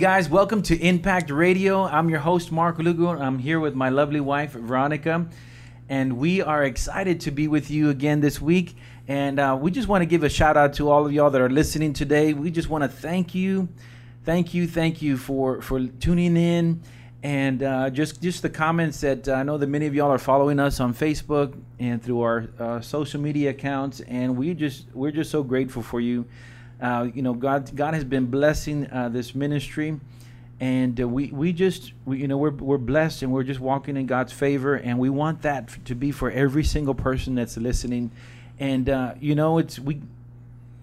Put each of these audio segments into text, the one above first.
guys, welcome to Impact Radio. I'm your host, Mark Lugo. I'm here with my lovely wife, Veronica, and we are excited to be with you again this week. And uh, we just want to give a shout out to all of y'all that are listening today. We just want to thank you, thank you, thank you for for tuning in, and uh, just just the comments that uh, I know that many of y'all are following us on Facebook and through our uh, social media accounts, and we just we're just so grateful for you. Uh, you know, God God has been blessing this ministry, and we we just we, you know we're we're blessed and we're just walking in God's favor, and we want that to be for every single person that's listening, and uh, you know it's we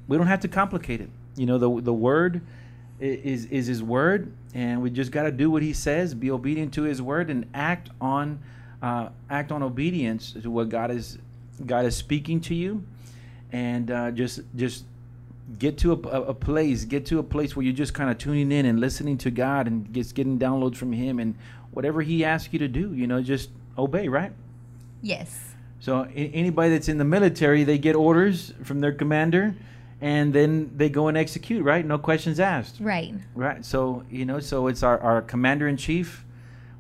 we don't have to complicate it. You know, the the word is is His word, and we just got to do what He says, be obedient to His word, and act on uh, act on obedience to what God is God is speaking to you, and uh, just just get to a, a, place get to a place where you're just kind of tuning in and listening to god and just getting downloads from him and whatever he asks you to do you know just obey right Yes. So anybody that's in the military they get orders from their commander and then they go and execute right? No questions asked. Right. right? So you know so it's our, our commander in chief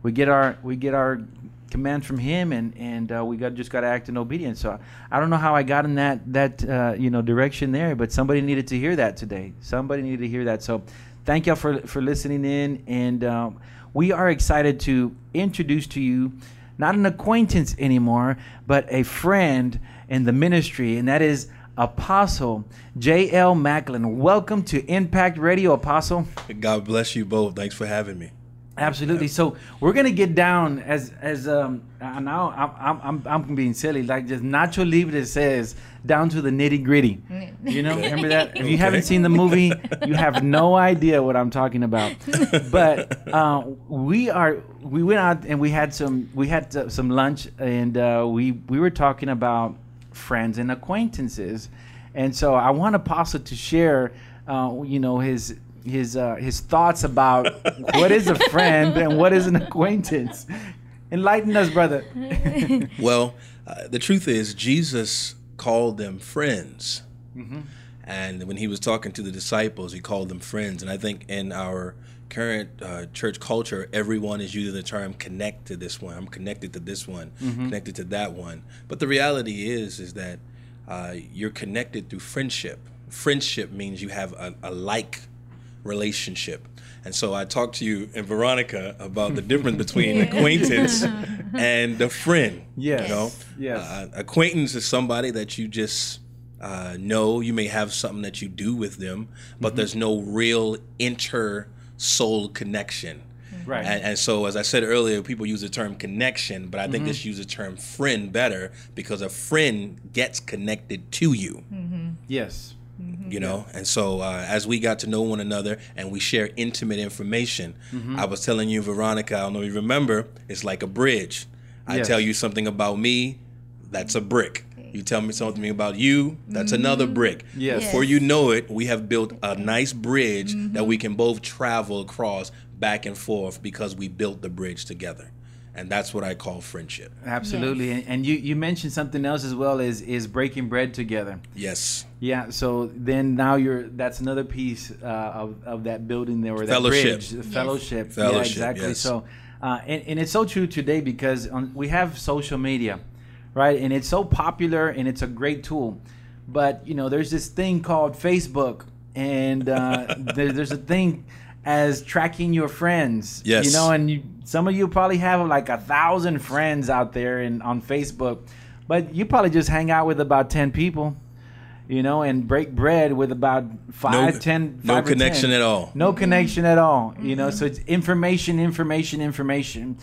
we get our we get our command from him and and uh, we got just got to act in obedience. So i don't know how i got in that that uh, you know direction there but somebody needed to hear that today. Somebody needed to hear that. So thank y'all for for listening in and um, we are excited to introduce to you not an acquaintance anymore but a friend in the ministry and that is apostle j.l macklin welcome to impact radio apostle God bless you both. Thanks for having me. Absolutely. So we're gonna get down as as um uh, now I'm I'm I'm, I'm being silly like just Nacho Libre says down to the nitty gritty. You know, remember that? If you haven't seen the movie, you have no idea what I'm talking about. But uh, we are we went out and we had some we had uh, some lunch and uh, we we were talking about friends and acquaintances, and so I want Apostle to share, uh, you know, his his uh, his thoughts about what is a friend and what is an acquaintance. Enlighten us, brother. Well, uh, the truth is, Jesus called them friends. And when he was talking to the disciples, he called them friends. And I think in our current uh, church culture, everyone is using the term connect to this one. I'm connected to this one, connected to that one. But the reality is, is that uh, you're connected through friendship. Friendship means you have a, a like relationship. And so I talked to you and Veronica about the difference between acquaintance and a friend. Yes. You know, Yes. uh, acquaintance is somebody that you just uh, know. You may have something that you do with them, but there's no real inter soul connection. Right. And, and so, as I said earlier, people use the term connection, but I think Mm-hmm. this use the term friend better because a friend gets connected to you yes. You know? And so uh, as we got to know one another and we share intimate information Mm-hmm. i was telling you veronica i don't know if you remember it's like a bridge. I Yes. tell you something about me that's a brick. You tell me something about you that's another brick. Yes. before you know it we have built a nice bridge that we can both travel across back and forth because we built the bridge together and that's what i call friendship Absolutely. And, and you, you mentioned something else as well is is breaking bread together. yes Yeah. So then now you're that's another piece uh, of, of that building there or that Fellowship. bridge, the fellowship. Fellowship, Yeah, exactly. yes. So uh, and, and it's so true today because on, we have social media, right? And it's so popular and it's a great tool. But you know, there's this thing called Facebook, and uh, there, there's a thing as tracking your friends. Yes. You know, and you, some of you probably have like a thousand friends out there in on Facebook, but you probably just hang out with about ten people. You know, and break bread with about five, ten, no five or connection 10. at all No mm-hmm. connection at all. You know, mm-hmm. so it's information, information, information.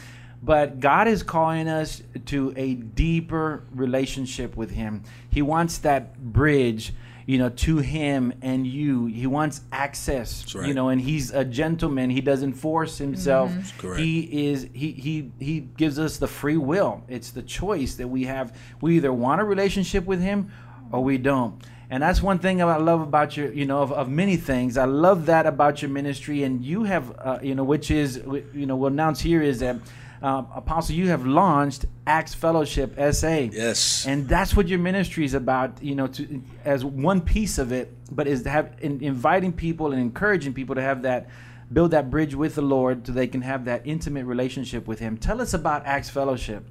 But God is calling us to a deeper relationship with Him. He wants that bridge, you know, to Him and you. He wants access, right. you know, and He's a gentleman. He doesn't force Himself. correct. He is he he he gives us the free will. It's the choice that we have. We either want a relationship with Him or we don't. And that's one thing I love about your, you know, of, of many things. I love that about your ministry, and you have, uh, you know, which is, you know, we'll announce here is that, uh, Apostle, you have launched Acts Fellowship SA. Yes. And that's what your ministry is about, you know, to as one piece of it, but is to have in, inviting people and encouraging people to have that build that bridge with the Lord so they can have that intimate relationship with him. Tell us about Acts Fellowship.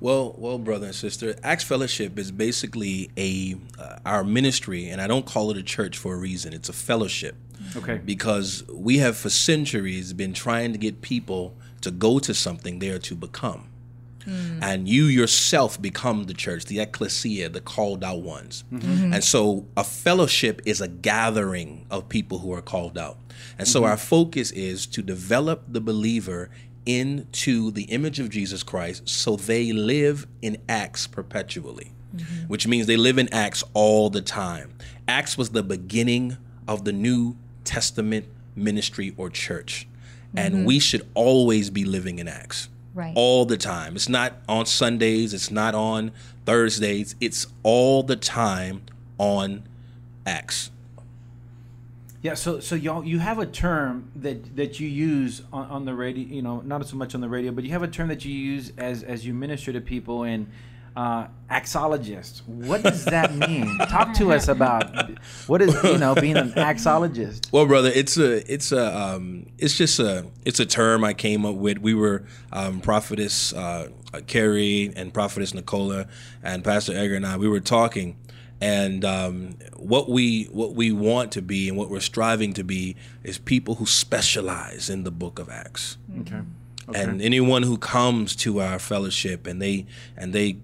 Well, well, brother and sister, Acts Fellowship is basically a uh, our ministry, and I don't call it a church for a reason. It's a fellowship Okay. because we have for centuries been trying to get people to go to something they are to become. Hmm. And you yourself become the church, the ecclesia, the called out ones. Mm-hmm. Mm-hmm. And so a fellowship is a gathering of people who are called out. And so mm-hmm. our focus is to develop the believer into the image of Jesus Christ so they live in Acts perpetually, which means they live in Acts all the time. Acts was the beginning of the New Testament ministry or church. And mm-hmm. we should always be living in Acts Right. all the time. It's not on Sundays, it's not on Thursdays, it's all the time on Acts. Yeah, so so y'all you have a term that that you use on, on the radio, you know, not so much on the radio, but you have a term that you use as as you minister to people and uh, axologist. What does that mean? Talk to us about what is you know being an axologist. Well, brother, it's a it's a um, it's just a it's a term I came up with. We were um, prophetess uh, Carrie and prophetess Nicole and Pastor Edgar and I. We were talking, and um, what we what we want to be and what we're striving to be is people who specialize in the Book of Acts. Okay. and anyone who comes to our fellowship and they and they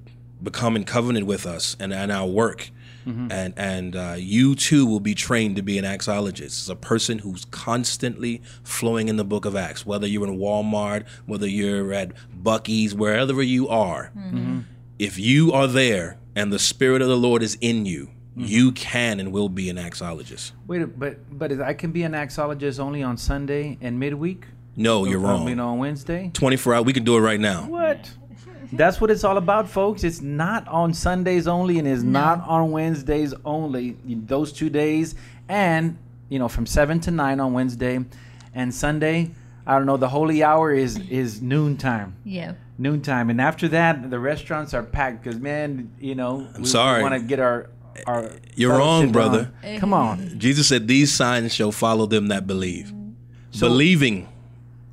become in covenant with us and, and our work. Mm-hmm. And and uh, you too will be trained to be an axologist. It's a person who's constantly flowing in the book of acts whether you're in walmart whether you're at Buc-ee's wherever you are. Mm-hmm. If you are there and the spirit of the lord is in you mm-hmm. you can and will be an axologist. Wait, but but I can be an axologist only on Sunday and midweek. no you're wrong You know, on Wednesday. 24 hours we can do it right now. What? That's what it's all about, folks. It's not on Sundays only, and it's not on Wednesdays only. Those two days, and you know, from seven to nine on Wednesday, and Sunday. I don't know. The holy hour is is noontime. Yeah. Noontime, and after that, the restaurants are packed. Because man, you know, we, sorry. want to get our our. Eh, you're wrong, brother. on. Come eh. on. Jesus said, These signs shall follow them that believe. So- Believing,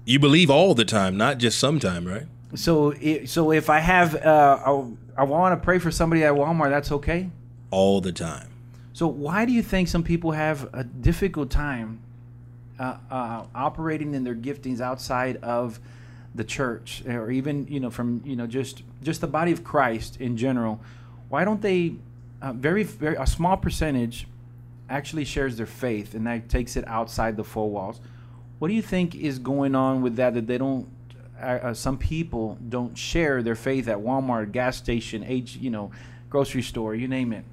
you believe all the time, not just sometime, right? So, so if I have, uh, I, I want to pray for somebody at Walmart, that's okay. All the time. So why do you think some people have a difficult time uh, uh, operating in their giftings outside of the church, or even you know from you know just just the body of Christ in general? Why don't they? Uh, very very a small percentage actually shares their faith, and that takes it outside the four walls. What do you think is going on with that? That they don't. Uh, uh, some people don't share their faith at Walmart, gas station, age, you know, grocery store, you name it.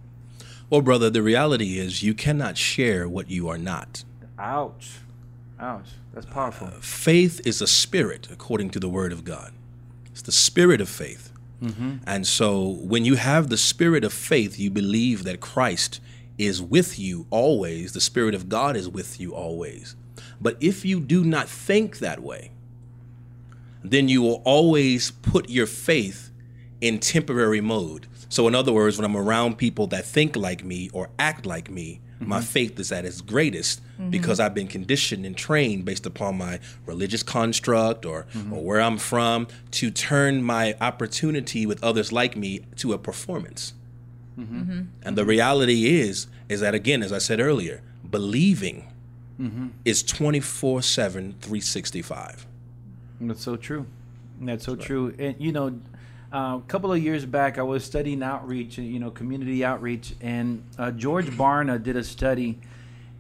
Well, brother, the reality is you cannot share what you are not. Ouch. Ouch. That's powerful. Faith is a spirit, according to the word of God. It's the spirit of faith. And so when you have the spirit of faith, you believe that Christ is with you always, the spirit of God is with you always. But if you do not think that way, then you will always put your faith in temporary mode. So, in other words, when I'm around people that think like me or act like me, my mm-hmm. faith is at its greatest mm-hmm. because I've been conditioned and trained based upon my religious construct or, mm-hmm. or where I'm from to turn my opportunity with others like me to a performance. And the reality is, is that again, as I said earlier, believing is 24 7, 365. That's so true. That's so true. And you know, uh, a couple of years back, I was studying outreach, you know, community outreach, and uh, George Barna did a study,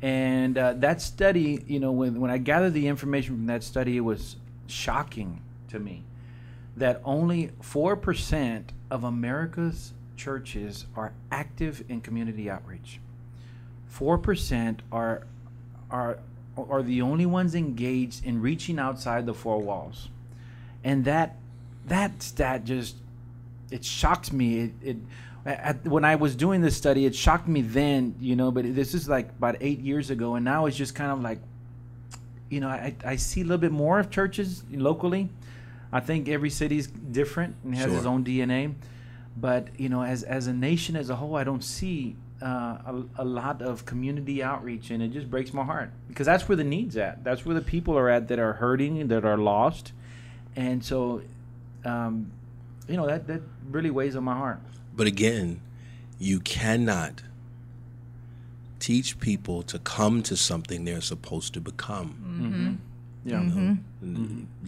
and uh, that study, you know, when when I gathered the information from that study, it was shocking to me that only four percent of America's churches are active in community outreach. Four percent are are are the only ones engaged in reaching outside the four walls, and that that stat just it shocks me. It, it at, when I was doing this study, it shocked me then, you know, but this is like about eight years ago, and now it's just kind of like, you know, I, I see a little bit more of churches locally. I think every city's different and has its own DNA, but you know, as as a nation as a whole, I don't see uh, a, a lot of community outreach, and it just breaks my heart because that's where the needs at. That's where the people are at that are hurting, that are lost, and so, um, you know, that that really weighs on my heart. But again, you cannot teach people to come to something they're supposed to become. Yeah.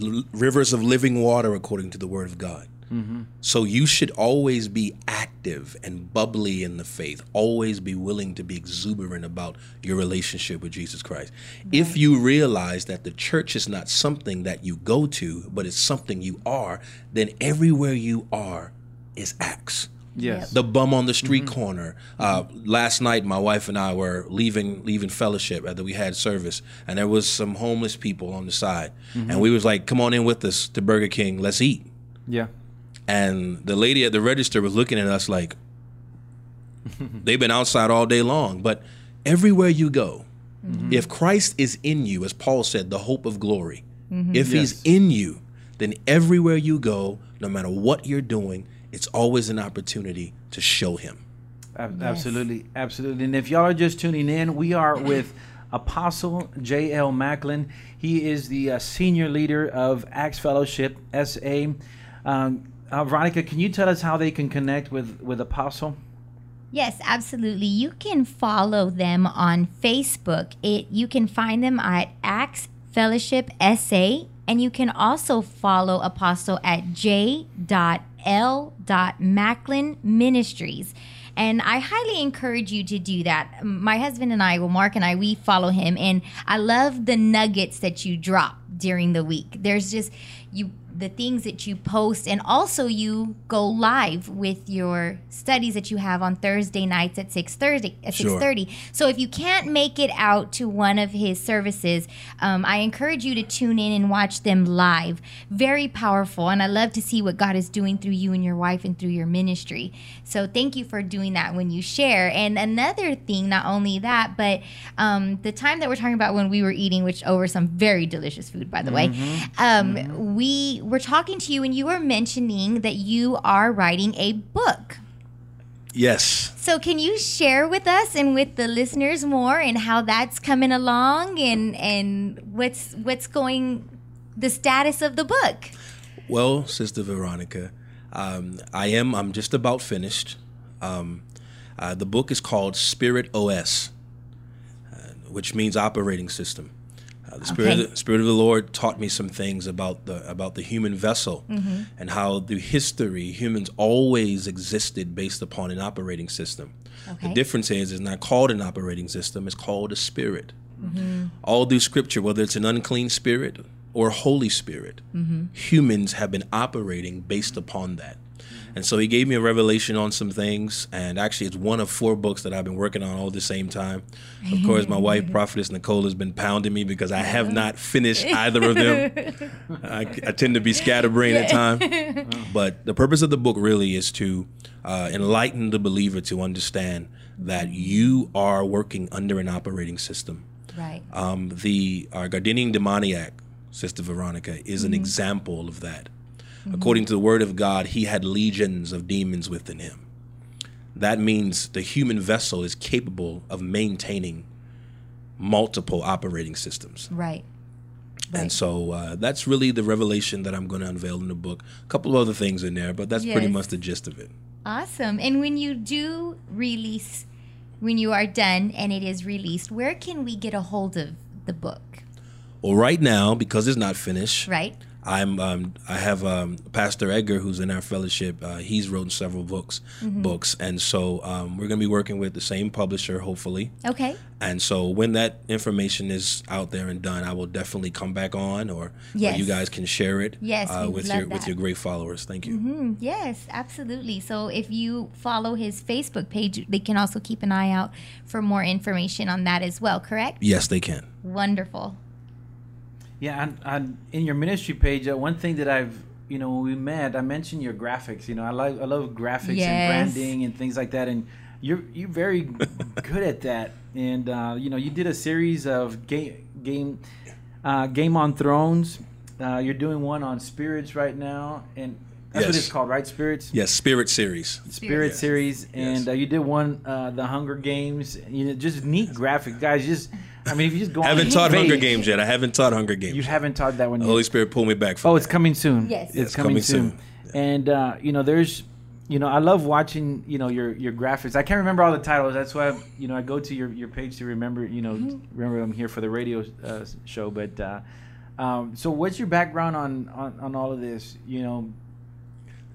L- rivers of living water, according to the Word of God. So you should always be active and bubbly in the faith, always be willing to be exuberant about your relationship with Jesus Christ. If you realize that the church is not something that you go to, but it's something you are, then everywhere you are is Acts Yes. the bum on the street corner. Uh, last night, my wife and I were leaving leaving fellowship after we had service, and there was some homeless people on the side, and we was like, "Come on in with us to Burger King, let's eat." Yeah. And the lady at the register was looking at us like, they've been outside all day long. But everywhere you go, if Christ is in you, as Paul said, the hope of glory, if he's in you, then everywhere you go, no matter what you're doing, it's always an opportunity to show him. Ab- Absolutely, absolutely. And if y'all are just tuning in, we are with Apostle J.L. Macklin. He is the uh, senior leader of Acts Fellowship SA. Um, uh, Veronica, can you tell us how they can connect with with Apostle? Yes, absolutely. You can follow them on Facebook. It you can find them at Acts Fellowship SA, and you can also follow Apostle at j.l.macklin Ministries. And I highly encourage you to do that. My husband and I, well, Mark and I, we follow him, and I love the nuggets that you drop during the week. There's just you the things that you post and also you go live with your studies that you have on Thursday nights at 6:30 at Sure. 6:30. So if you can't make it out to one of his services, um, I encourage you to tune in and watch them live. Very powerful and I love to see what God is doing through you and your wife and through your ministry. So thank you for doing that when you share. And another thing, not only that, but um, the time that we're talking about when we were eating, which over some very delicious food, by the way, um, we were talking to you and you were mentioning that you are writing a book. Yes. So can you share with us and with the listeners more and how that's coming along and and what's what's going the status of the book? Well, Sister Veronica, um, I am. I'm just about finished. Um, uh, the book is called Spirit OS, uh, which means operating system. The Spirit, Okay. of the, Spirit of the Lord taught me some things about the about the human vessel mm-hmm. and how through history humans always existed based upon an operating system. Okay. The difference is it's not called an operating system; it's called a spirit. Mm-hmm. All through Scripture, whether it's an unclean spirit or Holy Spirit, mm-hmm. humans have been operating based upon that. And so he gave me a revelation on some things, and actually, it's one of four books that I've been working on all at the same time. Of course, my wife, Prophetess Nicole, has been pounding me because I have not finished either of them. I, I tend to be scatterbrained at times, but the purpose of the book really is to uh, enlighten the believer to understand that you are working under an operating system. Right. Um, the our Gadarene demoniac, Sister Veronica, is an example of that. According to the Word of God, he had legions of demons within him. That means the human vessel is capable of maintaining multiple operating systems. Right. And so uh, that's really the revelation that I'm going to unveil in the book. A couple of other things in there, but that's pretty much the gist of it. Awesome. And when you do release when you are done and it is released, where can we get a hold of the book? Well, right now, because it's not finished, Right? I'm um, I have um, Pastor Edgar who's in our fellowship. Uh, he's written several books, books, and so um, we're going to be working with the same publisher, hopefully. Okay. And so when that information is out there and done, I will definitely come back on, or, Yes. you guys can share it. Yes, uh, with your with your great followers. Thank you. Mm, yes, absolutely. So if you follow his Facebook page, they can also keep an eye out for more information on that as well, correct? Yes, they can. Wonderful. Yeah, and, and in your ministry page, uh, one thing that I've you know, when we met, I mentioned your graphics. You know, I like I love graphics Yes. and branding and things like that, and you're you're very good at that. And uh, you know, you did a series of game game uh, Game on Thrones. Uh, you're doing one on spirits right now, and that's what it's called, right? Spirits. Yes, Spirit Series. Spirit Yes. series, and Yes. uh, you did one, uh, the Hunger Games. You know, just neat graphic, guys. Just, I mean, if you just go, on haven't any taught Hunger page- Games yet. I haven't taught Hunger Games. You haven't taught that one the yet. Holy Spirit pulled me back from Oh, it's that. coming soon. Yes. it's Yes, coming, coming soon. soon. And uh, you know, there's, you know, I love watching, you know, your your graphics. I can't remember all the titles. That's why, you know, I go to your, your page to remember, you know, remember I'm here for the radio uh, show. But uh, um, so, what's your background on, on on all of this? You know,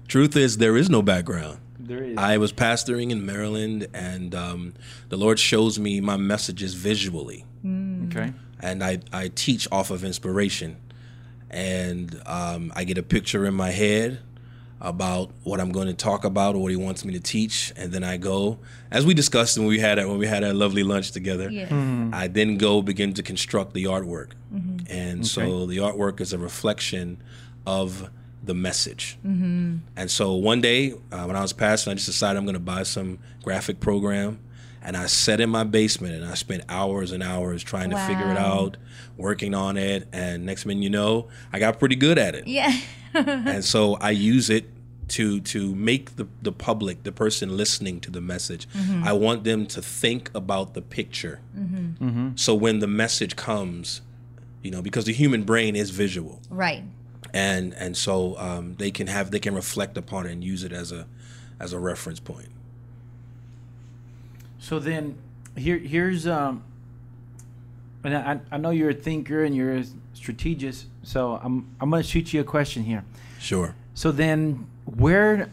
Truth is, there is no background. there is. I was pastoring in Maryland, and um, the Lord shows me my messages visually. Okay. and I, I teach off of inspiration. And um, I get a picture in my head about what I'm going to talk about or what he wants me to teach, and then I go, as we discussed when we had when we had a lovely lunch together. Yes. I then go begin to construct the artwork, and so the artwork is a reflection of the message. And so one day uh, when I was passing, I just decided I'm going to buy some graphic program. And I sat in my basement and I spent hours and hours trying to figure it out, working on it. And next minute you know, I got pretty good at it. Yeah. and so I use it to to make the, the public, the person listening to the message, I want them to think about the picture. Mm-hmm. So when the message comes, you know, because the human brain is visual right. and and so um, they can have they can reflect upon it and use it as a as a reference point. So then, here here's um, and I, I know you're a thinker and you're a strategist. So I'm I'm gonna shoot you a question here. Sure. So then, where,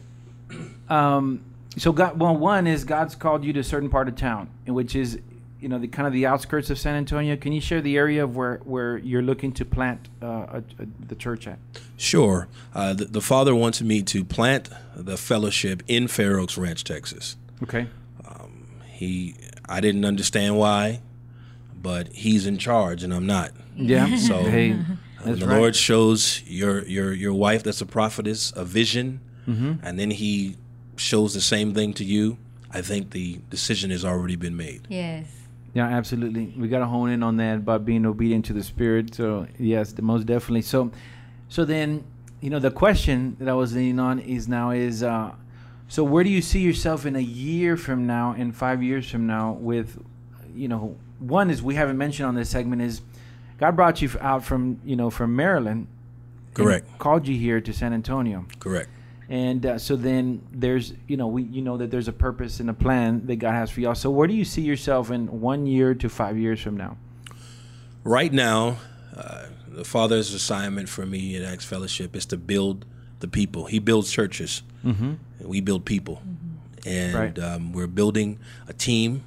um, so God, well, one is God's called you to a certain part of town, which is, you know, the kind of the outskirts of San Antonio. Can you share the area of where where you're looking to plant uh, a, a, the church at? Sure. Uh, the, the father wanted me to plant the fellowship in Fair Oaks Ranch, Texas. Okay. He I didn't understand why, but he's in charge and I'm not. Yeah. So hey, Uh, the right. Lord shows your your your wife that's a prophetess a vision, Mm-hmm. and then He shows the same thing to you. I think the decision has already been made. Yes. Yeah, absolutely. We got to hone in on that about being obedient to the Spirit. So yes, the, most definitely. So, so then, you know, the question that I was leaning on is now is, uh, so where do you see yourself in a year from now and five years from now? With, you know, one is we haven't mentioned on this segment is, God brought you out from you know from Maryland, Correct. called you here to San Antonio. Correct. And uh, so then there's, you know, we you know that there's a purpose and a plan that God has for y'all. So where do you see yourself in one year to five years from now? Right now, uh, the Father's assignment for me at Acts Fellowship is to build the people. He builds churches, Mm-hmm. and we build people. And Right. um, we're building a team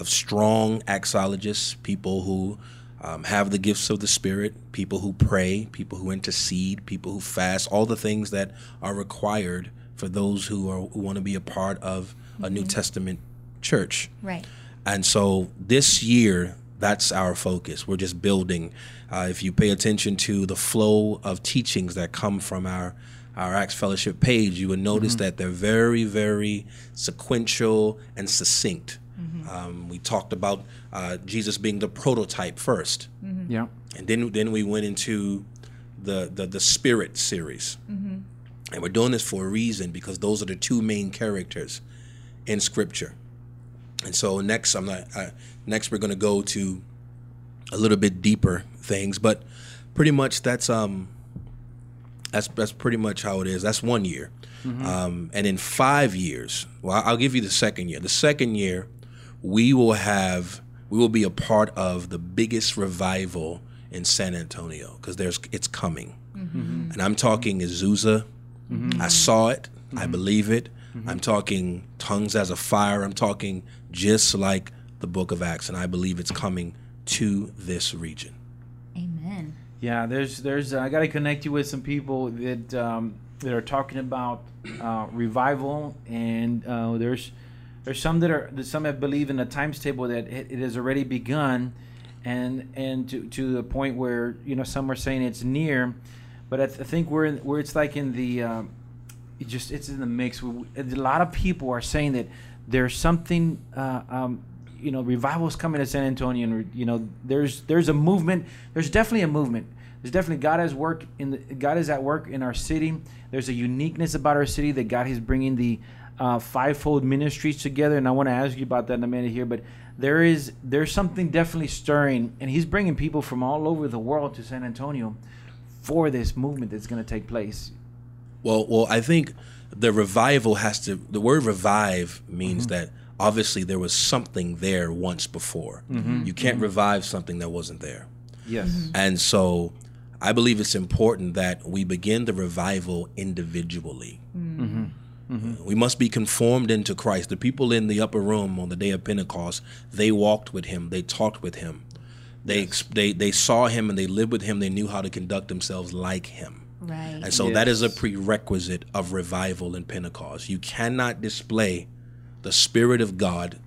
of strong axologists, people who um, have the gifts of the Spirit, people who pray, people who intercede, people who fast, all the things that are required for those who, are, who want to be a part of a New Testament church. Right. And so this year, that's our focus. We're just building. Uh, if you pay attention to the flow of teachings that come from our our Acts Fellowship page, you would notice that they're very, very sequential and succinct. Um, we talked about uh, Jesus being the prototype first, Yeah. and then then we went into the the, the Spirit series, and we're doing this for a reason because those are the two main characters in Scripture. And so next, I'm not. Uh, next, we're going to go to a little bit deeper things, but pretty much that's um that's that's pretty much how it is. That's one year, mm-hmm. um, and in five years, well, I'll give you the second year. The second year, we will have we will be a part of the biggest revival in San Antonio because there's it's coming, mm-hmm. Mm-hmm. and I'm talking Azusa. I saw it. I believe it. I'm talking tongues as a fire. I'm talking just like the book of Acts, and I believe it's coming to this region. Yeah. There's there's uh, I got to connect you with some people that um, that are talking about uh, revival, and uh, there's there's some that are there's some that believe in a times table that it, it has already begun, and and to to the point where you know some are saying it's near. but I, th- I think we're in, where it's like in the um, it just it's in the mix. A lot of people are saying that there's something. Uh, um, you know, revival's coming to San Antonio, and you know, there's there's a movement. There's definitely a movement. There's definitely God has work in the God is at work in our city. There's a uniqueness about our city that God is bringing the uh, fivefold ministries together, and I want to ask you about that in a minute here. But there is there's something definitely stirring, and He's bringing people from all over the world to San Antonio for this movement that's going to take place. Well, well, I think the revival has to. The word revive means that obviously there was something there once before. Mm-hmm. You can't mm-hmm. revive something that wasn't there. Yes. Mm-hmm. And so I believe it's important that we begin the revival individually. Uh, we must be conformed into Christ. The people in the upper room on the day of Pentecost, they walked with him, they talked with him. They, ex they they saw him and they lived with him. They knew how to conduct themselves like him. Right. And so that is a prerequisite of revival in Pentecost. You cannot display the Spirit of God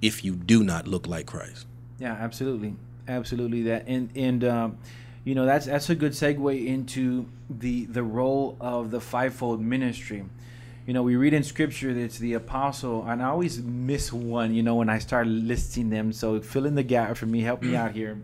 if you do not look like Christ. Yeah, absolutely, absolutely. That and and um, you know that's that's a good segue into the the role of the fivefold ministry. You know, we read in Scripture that it's the apostle, and I always miss one. You know, when I start listing them, so fill in the gap for me. Help me out here,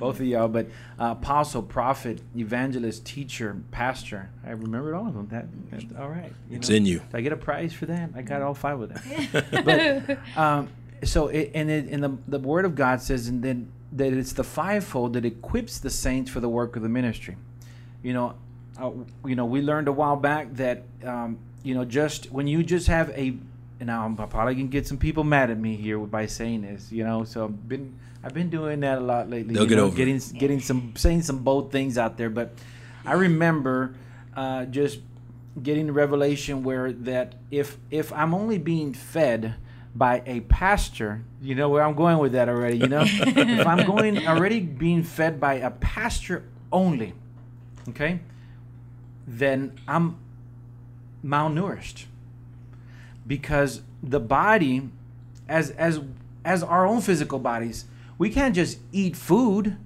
both of y'all. But uh, apostle, prophet, evangelist, teacher, pastor. I remembered all of them. That, that- all right. you It's know. in you. Did I get a prize for that? I got all five of them. but um, so it, and it, and the the word of God says, and then that it's the fivefold that equips the saints for the work of the ministry. You know, uh, you know, we learned a while back that um, you know just when you just have a and now I'm probably gonna get some people mad at me here by saying this, you know. So I've been I've been doing that a lot lately. They'll you get know, over it. getting getting some saying some bold things out there. But I remember uh, just getting the revelation where that if if I'm only being fed by a pastor, you know where I'm going with that already. You know, if I'm going already being fed by a pastor only, okay, then I'm malnourished because the body as as as our own physical bodies we can't just eat food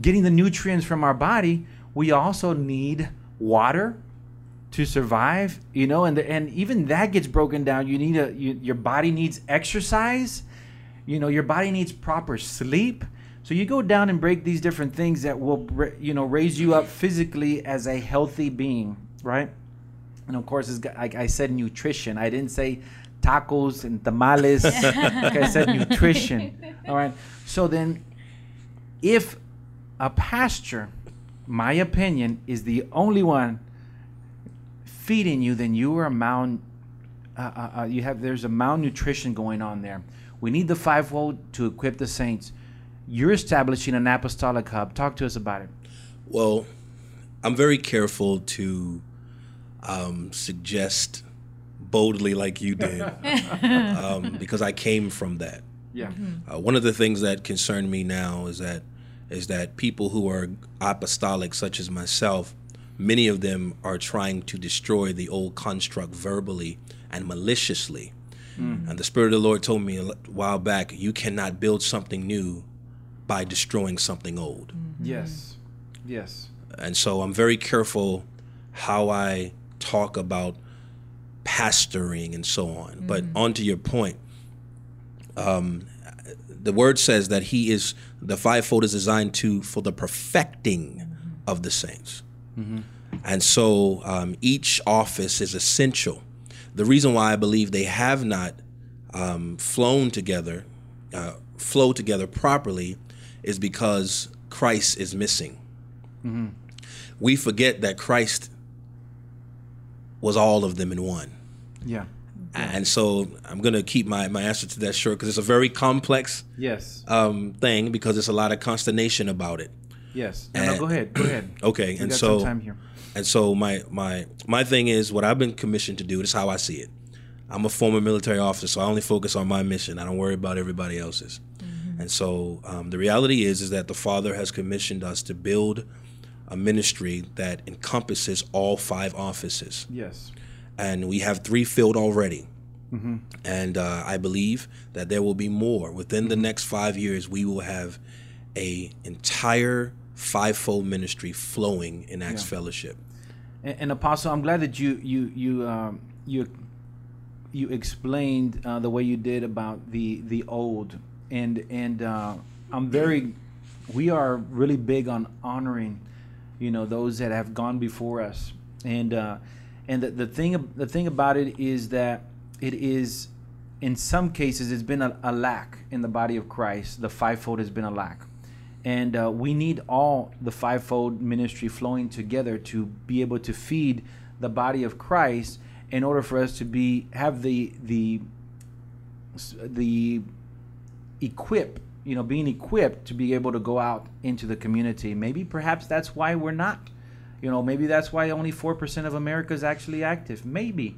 getting the nutrients from our body. We also need water to survive you know and the, and even that gets broken down. You need a you, your body needs exercise. You know your body needs proper sleep. So you go down and break these different things that will you know raise you up physically as a healthy being right and of course, it's got, like I said, nutrition. I didn't say tacos and tamales. like I said, nutrition. All right. So then, if a pastor, my opinion, is the only one feeding you, then you are mal. Uh, uh, uh, you have there's a malnutrition going on there. We need the fivefold to equip the saints. You're establishing an apostolic hub. Talk to us about it. Well, I'm very careful to um, suggest boldly, like you did, um, because I came from that. Yeah. Uh, one of the things that concern me now is that is that people who are apostolic, such as myself, many of them are trying to destroy the old construct verbally and maliciously. And the Spirit of the Lord told me a while back, you cannot build something new by destroying something old. Yes. Yes. And so I'm very careful how I talk about pastoring and so on. But on to your point, um, the word says that he is the fivefold is designed to for the perfecting of the saints. And so um, each office is essential. The reason why I believe they have not um, flown together, uh, flow together properly, is because Christ is missing. We forget that Christ was all of them in one. Yeah. And so I'm going to keep my, my answer to that short because it's a very complex Yes. um, thing because there's a lot of consternation about it. Yes. No, no, And- go ahead. Go ahead. Okay, We and so some time here. and so my my my thing is what I've been commissioned to do. This is how I see it. I'm a former military officer, so I only focus on my mission. I don't worry about everybody else's. And so um, the reality is is that the Father has commissioned us to build a ministry that encompasses all five offices Yes. and we have three filled already. And uh, I believe that there will be more within the next five years. We will have a entire fivefold ministry flowing in Acts Fellowship. And, and Apostle, I'm glad that you you you um, you you explained uh, the way you did about the the old, and and uh, I'm very, we are really big on honoring, you know, those that have gone before us, and uh, and the, the thing the thing about it is that it is, in some cases, it's been a, a lack in the body of Christ. The fivefold has been a lack and uh, we need all the fivefold ministry flowing together to be able to feed the body of Christ in order for us to be have the the the equip you know being equipped to be able to go out into the community maybe perhaps that's why we're not you know maybe that's why only 4% of america is actually active maybe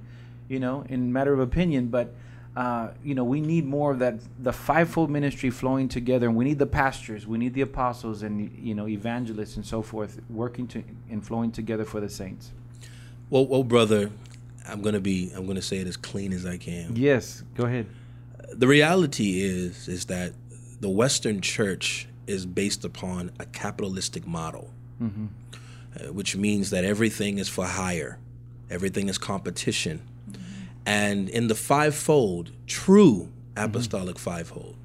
you know in matter of opinion but uh, you know, we need more of that, the fivefold ministry flowing together, and we need the pastors, we need the apostles, and you know, evangelists and so forth, working to and flowing together for the saints. Well, well, brother, I'm gonna be, I'm gonna say it as clean as I can. Yes, go ahead. The reality is, is that the Western Church is based upon a capitalistic model, mm-hmm. uh, which means that everything is for hire, everything is competition and in the fivefold, true mm-hmm. apostolic fivefold,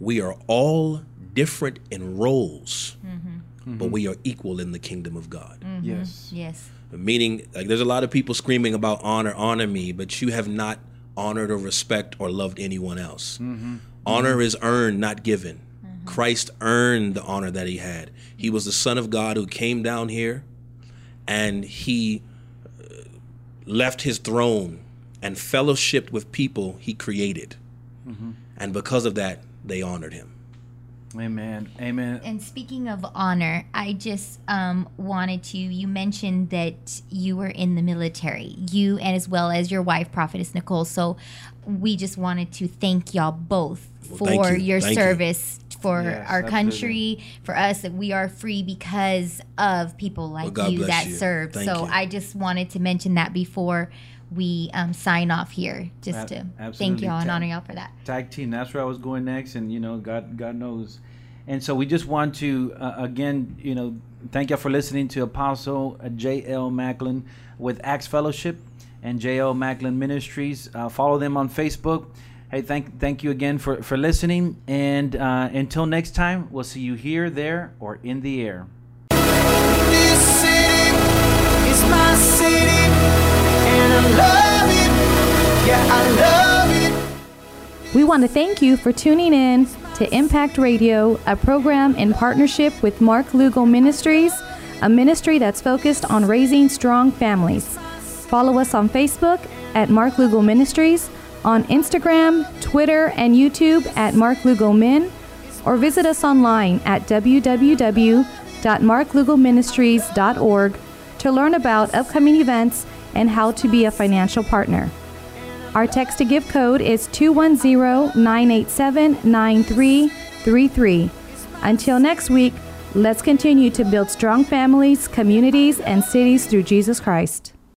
we are all different in roles, mm-hmm. but we are equal in the kingdom of God. Yes. Yes. Meaning, like, there's a lot of people screaming about honor, honor me, but you have not honored or respect or loved anyone else. Honor mm-hmm. is earned, not given. Mm-hmm. Christ earned the honor that he had. He was the Son of God who came down here and he uh, left his throne and fellowshiped with people he created. Mm-hmm. And because of that, they honored him. Amen. Amen. And speaking of honor, I just um, wanted to. You mentioned that you were in the military, you and as well as your wife, Prophetess Nicole. So we just wanted to thank y'all both Well, for thank you. your Thank you. service for Yes, our absolutely. country, for us that we are free because of people like God you that you. served. Thank so you. I just wanted to mention that before we um, sign off here, just Ab- to thank y'all and Ta- honor y'all for that. tag team. That's where I was going next, and you know, God, God knows. And so we just want to uh, again, you know, thank you for listening to Apostle uh, J.L. Macklin with Acts Fellowship and J.L. Macklin Ministries. Uh, follow them on Facebook. Hey, thank thank you again for for listening, and uh, until next time, we'll see you here, there, or in the air. This city is my city, and I love it. Yeah, I love it. We want to thank you for tuning in to Impact Radio, a program in partnership with Mark Lugo Ministries, a ministry that's focused on raising strong families. Follow us on Facebook at Mark Lugo Ministries, on Instagram, Twitter, and YouTube at Mark Lugo Min, or visit us online at www.marklugoministries.org to learn about upcoming events and how to be a financial partner. Our text to give code is 210 987 9333. Until next week, let's continue to build strong families, communities, and cities through Jesus Christ.